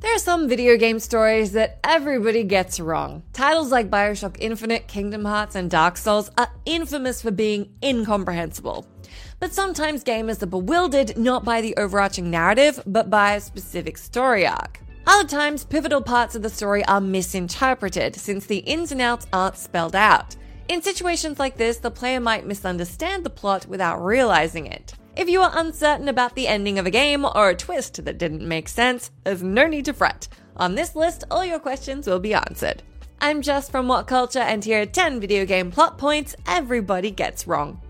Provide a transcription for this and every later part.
There are some video game stories that everybody gets wrong. Titles like Bioshock Infinite, Kingdom Hearts, and Dark Souls are infamous for being incomprehensible. But sometimes gamers are bewildered not by the overarching narrative, but by a specific story arc. Other times, pivotal parts of the story are misinterpreted since the ins and outs aren't spelled out. In situations like this, the player might misunderstand the plot without realizing it. If you are uncertain about the ending of a game or a twist that didn't make sense, there's no need to fret. On this list, all your questions will be answered. I'm Jess from What Culture, and here are 10 video game plot points everybody gets wrong.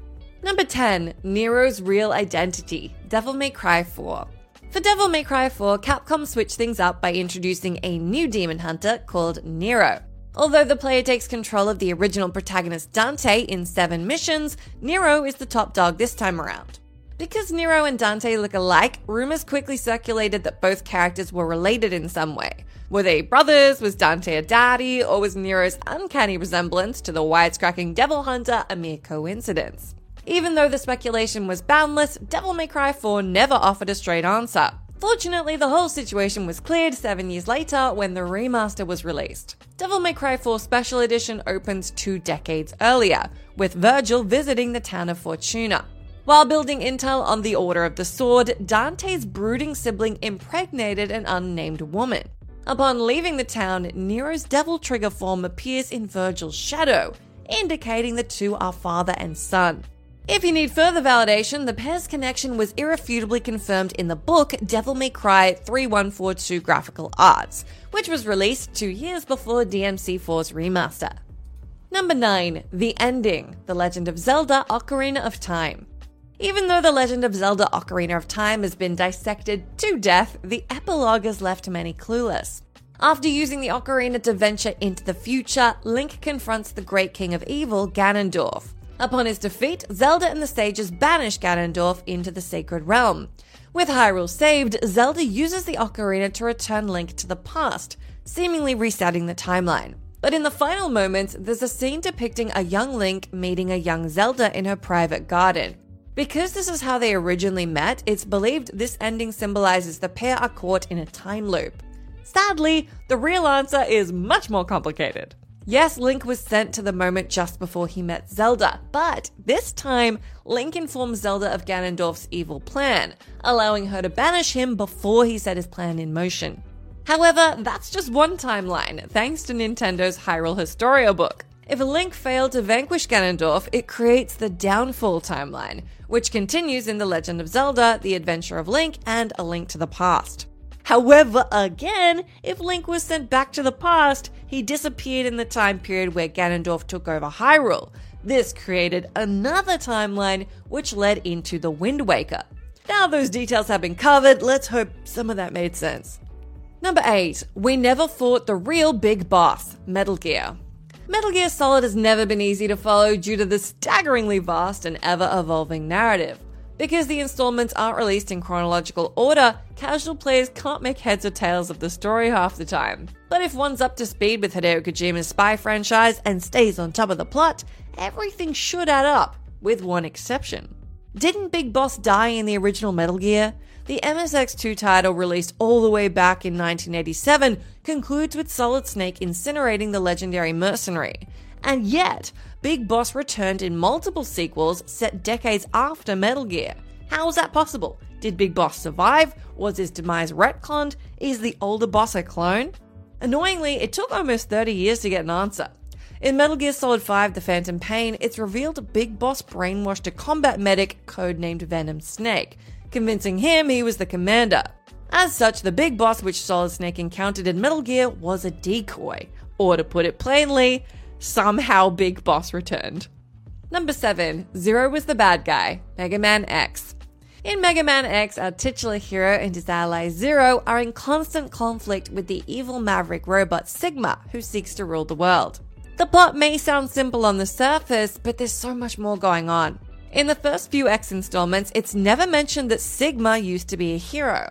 Number 10 Nero's Real Identity Devil May Cry 4. For Devil May Cry 4, Capcom switched things up by introducing a new demon hunter called Nero. Although the player takes control of the original protagonist Dante in seven missions, Nero is the top dog this time around. Because Nero and Dante look alike, rumors quickly circulated that both characters were related in some way. Were they brothers? Was Dante a daddy? Or was Nero's uncanny resemblance to the wisecracking devil hunter a mere coincidence? Even though the speculation was boundless, Devil May Cry 4 never offered a straight answer. Fortunately, the whole situation was cleared seven years later when the remaster was released. Devil May Cry 4 Special Edition opens two decades earlier, with Vergil visiting the town of Fortuna. While building intel on the Order of the Sword, Dante's brooding sibling impregnated an unnamed woman. Upon leaving the town, Nero's devil trigger form appears in Vergil's shadow, indicating the two are father and son. If you need further validation, the pair's connection was irrefutably confirmed in the book Devil May Cry 3142 Graphical Arts, which was released two years before DMC4's remaster. Number 9. The Ending The Legend of Zelda Ocarina of Time. Even though The Legend of Zelda Ocarina of Time has been dissected to death, the epilogue has left many clueless. After using the ocarina to venture into the future, Link confronts the Great King of Evil, Ganondorf. Upon his defeat, Zelda and the sages banish Ganondorf into the Sacred Realm. With Hyrule saved, Zelda uses the ocarina to return Link to the past, seemingly resetting the timeline. But in the final moments, there's a scene depicting a young Link meeting a young Zelda in her private garden. Because this is how they originally met, it's believed this ending symbolizes the pair are caught in a time loop. Sadly, the real answer is much more complicated. Yes, Link was sent to the moment just before he met Zelda, but this time, Link informs Zelda of Ganondorf's evil plan, allowing her to banish him before he set his plan in motion. However, that's just one timeline, thanks to Nintendo's Hyrule Historia book. If Link failed to vanquish Ganondorf, it creates the Downfall timeline, which continues in The Legend of Zelda, The Adventure of Link, and A Link to the Past. However, again, if Link was sent back to the past, he disappeared in the time period where Ganondorf took over Hyrule. This created another timeline which led into The Wind Waker. Now those details have been covered, let's hope some of that made sense. Number 8. We never fought the real big boss, Metal Gear. Metal Gear Solid has never been easy to follow due to the staggeringly vast and ever evolving narrative. Because the installments aren't released in chronological order, casual players can't make heads or tails of the story half the time. But if one's up to speed with Hideo Kojima's spy franchise and stays on top of the plot, everything should add up, with one exception. Didn't Big Boss die in the original Metal Gear? The MSX2 title, released all the way back in 1987, concludes with Solid Snake incinerating the legendary mercenary. And yet, Big Boss returned in multiple sequels set decades after Metal Gear. How is that possible? Did Big Boss survive? Was his demise retconned? Is the older boss a clone? Annoyingly, it took almost 30 years to get an answer. In Metal Gear Solid 5 The Phantom Pain, it's revealed Big Boss brainwashed a combat medic codenamed Venom Snake, convincing him he was the commander. As such, the big boss which Solid Snake encountered in Metal Gear was a decoy. Or to put it plainly, somehow Big Boss returned. Number 7. Zero was the bad guy, Mega Man X. In Mega Man X, our titular hero and his ally Zero are in constant conflict with the evil maverick robot Sigma, who seeks to rule the world. The plot may sound simple on the surface, but there's so much more going on. In the first few X installments, it's never mentioned that Sigma used to be a hero.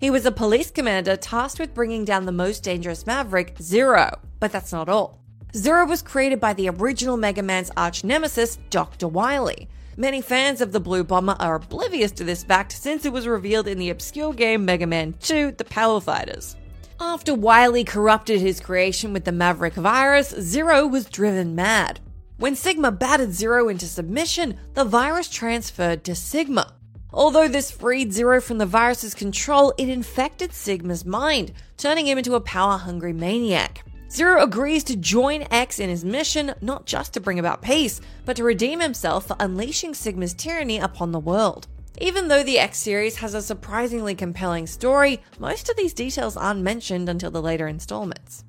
He was a police commander tasked with bringing down the most dangerous maverick, Zero. But that's not all. Zero was created by the original Mega Man's arch nemesis, Dr. Wily. Many fans of the Blue Bomber are oblivious to this fact since it was revealed in the obscure game Mega Man 2 The Power Fighters. After Wily corrupted his creation with the Maverick virus, Zero was driven mad. When Sigma batted Zero into submission, the virus transferred to Sigma. Although this freed Zero from the virus's control, it infected Sigma's mind, turning him into a power hungry maniac. Zero agrees to join X in his mission, not just to bring about peace, but to redeem himself for unleashing Sigma's tyranny upon the world. Even though the X series has a surprisingly compelling story, most of these details aren't mentioned until the later installments.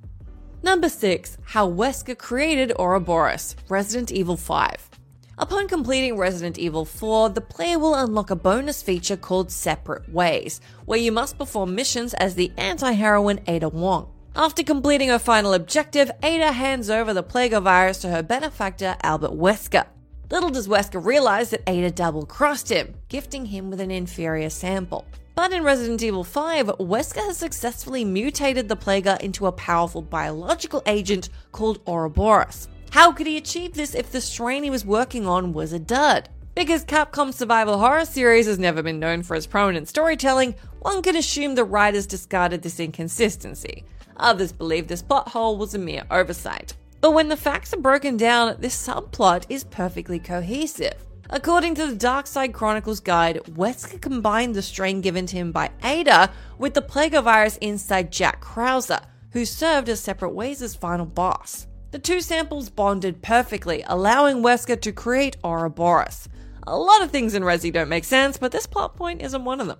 Number 6. How Wesker created Ouroboros, Resident Evil 5. Upon completing Resident Evil 4, the player will unlock a bonus feature called Separate Ways, where you must perform missions as the anti heroine Ada Wong. After completing her final objective, Ada hands over the Plaga virus to her benefactor, Albert Wesker. Little does Wesker realize that Ada double crossed him, gifting him with an inferior sample. But in Resident Evil 5, Wesker has successfully mutated the Plaga into a powerful biological agent called Ouroboros. How could he achieve this if the strain he was working on was a dud? Because Capcom's survival horror series has never been known for its prominent storytelling, one can assume the writers discarded this inconsistency. Others believe this plot hole was a mere oversight. But when the facts are broken down, this subplot is perfectly cohesive. According to the Dark Side Chronicles guide, Wesker combined the strain given to him by Ada with the Plaga virus inside Jack Krauser, who served as Separate Ways' final boss. The two samples bonded perfectly, allowing Wesker to create Ouroboros. A lot of things in Resi don't make sense, but this plot point isn't one of them.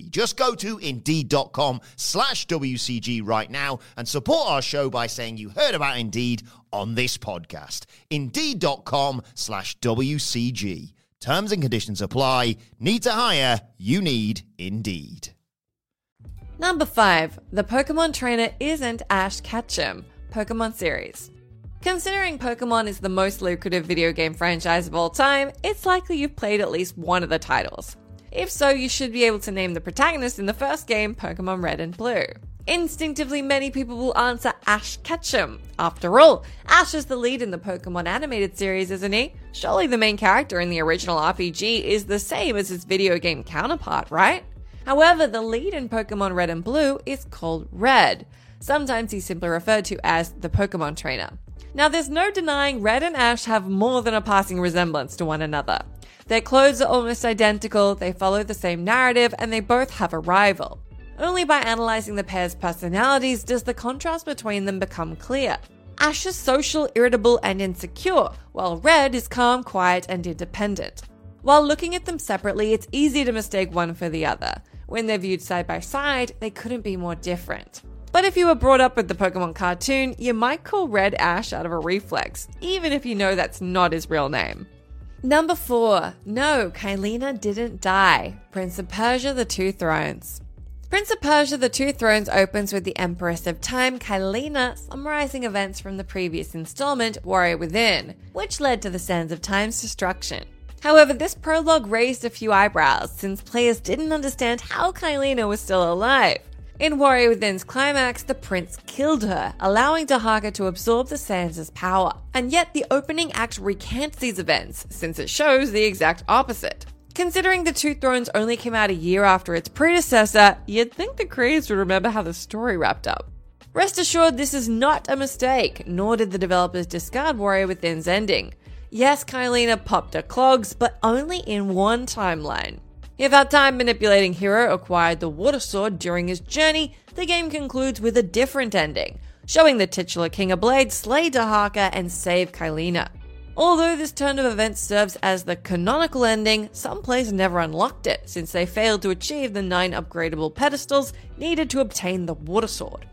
Just go to indeed.com slash WCG right now and support our show by saying you heard about Indeed on this podcast. Indeed.com slash WCG. Terms and conditions apply. Need to hire? You need Indeed. Number 5. The Pokemon trainer isn't Ash Ketchum, Pokemon series. Considering Pokemon is the most lucrative video game franchise of all time, it's likely you've played at least one of the titles. If so, you should be able to name the protagonist in the first game, Pokemon Red and Blue. Instinctively, many people will answer Ash Ketchum. After all, Ash is the lead in the Pokemon animated series, isn't he? Surely the main character in the original RPG is the same as his video game counterpart, right? However, the lead in Pokemon Red and Blue is called Red. Sometimes he's simply referred to as the Pokemon trainer. Now, there's no denying Red and Ash have more than a passing resemblance to one another. Their clothes are almost identical, they follow the same narrative, and they both have a rival. Only by analysing the pair's personalities does the contrast between them become clear. Ash is social, irritable, and insecure, while Red is calm, quiet, and independent. While looking at them separately, it's easy to mistake one for the other. When they're viewed side by side, they couldn't be more different. But if you were brought up with the Pokemon cartoon, you might call Red Ash out of a reflex, even if you know that's not his real name. Number 4. No, Kaileena didn't die. Prince of Persia The Two Thrones. Prince of Persia The Two Thrones opens with the Empress of Time, Kaileena, summarizing events from the previous installment, Warrior Within, which led to the Sands of Time's destruction. However, this prologue raised a few eyebrows since players didn't understand how Kaileena was still alive. In Warrior Within's climax, the prince killed her, allowing Dahaka to absorb the Sands' power. And yet, the opening act recants these events, since it shows the exact opposite. Considering The Two Thrones only came out a year after its predecessor, you'd think the creators would remember how the story wrapped up. Rest assured, this is not a mistake, nor did the developers discard Warrior Within's ending. Yes, Kaileena popped her clogs, but only in one timeline. If our time manipulating hero acquired the Water Sword during his journey, the game concludes with a different ending, showing the titular King of Blades slay Dahaka and save Kaileena. Although this turn of events serves as the canonical ending, some players never unlocked it since they failed to achieve the 9 upgradable pedestals needed to obtain the Water Sword.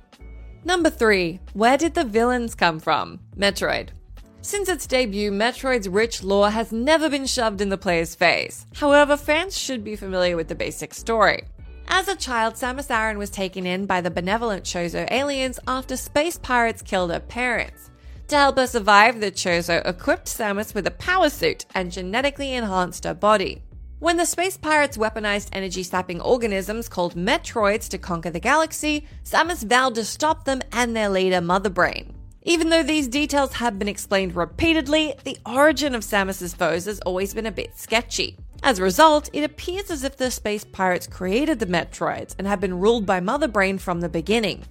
Number 3. Where did the villains come from? Metroid. Since its debut, Metroid's rich lore has never been shoved in the player's face. However, fans should be familiar with the basic story. As a child, Samus Aran was taken in by the benevolent Chozo aliens after space pirates killed her parents. To help her survive, the Chozo equipped Samus with a power suit and genetically enhanced her body. When the space pirates weaponized energy sapping organisms called Metroids to conquer the galaxy, Samus vowed to stop them and their leader, Mother Brain. Even though these details have been explained repeatedly, the origin of Samus's foes has always been a bit sketchy. As a result, it appears as if the space pirates created the Metroids and have been ruled by Mother Brain from the beginning.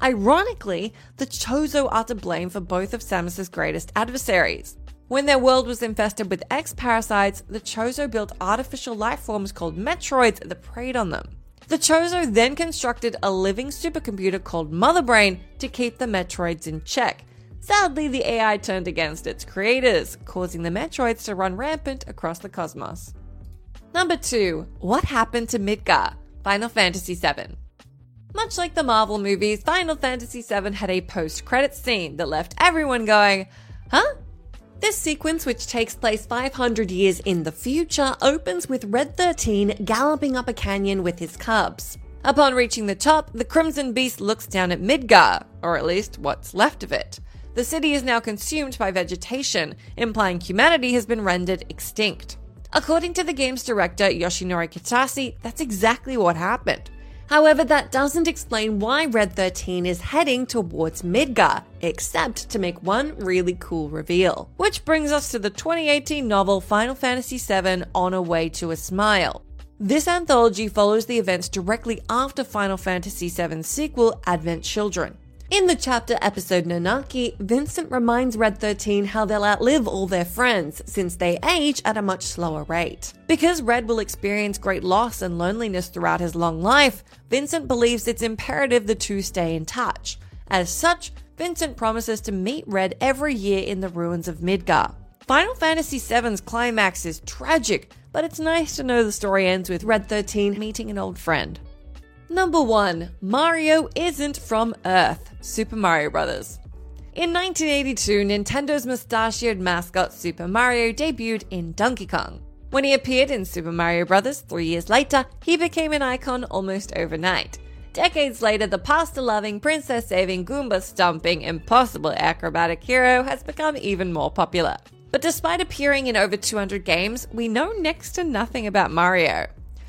Ironically, the Chozo are to blame for both of Samus's greatest adversaries. When their world was infested with X parasites, the Chozo built artificial life forms called Metroids that preyed on them. The Chozo then constructed a living supercomputer called Mother Brain to keep the Metroids in check. Sadly, the AI turned against its creators, causing the Metroids to run rampant across the cosmos. Number 2. What happened to Midgar? Final Fantasy VII. Much like the Marvel movies, Final Fantasy VII had a post credit scene that left everyone going, huh? This sequence, which takes place 500 years in the future, opens with Red 13 galloping up a canyon with his cubs. Upon reaching the top, the Crimson Beast looks down at Midgar, or at least what's left of it. The city is now consumed by vegetation, implying humanity has been rendered extinct. According to the game's director, Yoshinori Kitase, that's exactly what happened. However, that doesn't explain why Red 13 is heading towards Midgar, except to make one really cool reveal. Which brings us to the 2018 novel Final Fantasy VII On a Way to a Smile. This anthology follows the events directly after Final Fantasy VII's sequel, Advent Children. In the chapter episode Nanaki, Vincent reminds Red 13 how they'll outlive all their friends since they age at a much slower rate. Because Red will experience great loss and loneliness throughout his long life, Vincent believes it's imperative the two stay in touch. As such, Vincent promises to meet Red every year in the ruins of Midgar. Final Fantasy VII's climax is tragic, but it's nice to know the story ends with Red 13 meeting an old friend. Number 1. Mario isn't from Earth. Super Mario Bros. In 1982, Nintendo's mustachioed mascot Super Mario debuted in Donkey Kong. When he appeared in Super Mario Bros. three years later, he became an icon almost overnight. Decades later, the pasta loving, princess saving, Goomba stomping, impossible acrobatic hero has become even more popular. But despite appearing in over 200 games, we know next to nothing about Mario.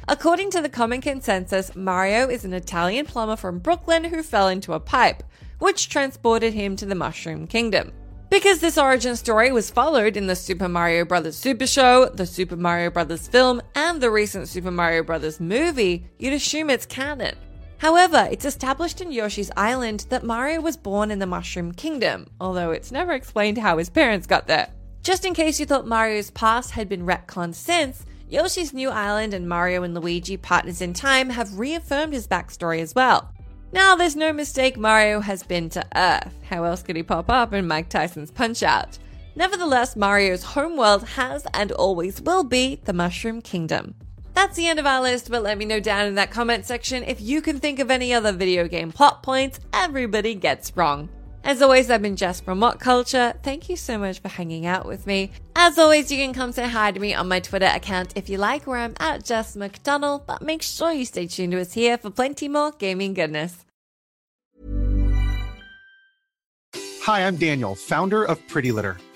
According to the common consensus, Mario is an Italian plumber from Brooklyn who fell into a pipe, which transported him to the Mushroom Kingdom. Because this origin story was followed in the Super Mario Bros. Super Show, the Super Mario Bros. film, and the recent Super Mario Bros. movie, you'd assume it's canon. However, it's established in Yoshi's Island that Mario was born in the Mushroom Kingdom, although it's never explained how his parents got there. Just in case you thought Mario's past had been retconned since, Yoshi's New Island and Mario and Luigi Partners in Time have reaffirmed his backstory as well. Now, there's no mistake Mario has been to Earth. How else could he pop up in Mike Tyson's Punch Out? Nevertheless, Mario's homeworld has and always will be the Mushroom Kingdom. That's the end of our list, but let me know down in that comment section if you can think of any other video game plot points everybody gets wrong. As always, I've been Jess from What Culture. Thank you so much for hanging out with me. As always, you can come say hi to me on my Twitter account if you like, where I'm at Jess McDonell, but make sure you stay tuned to us here for plenty more gaming goodness. Hi, I'm Daniel, founder of Pretty Litter.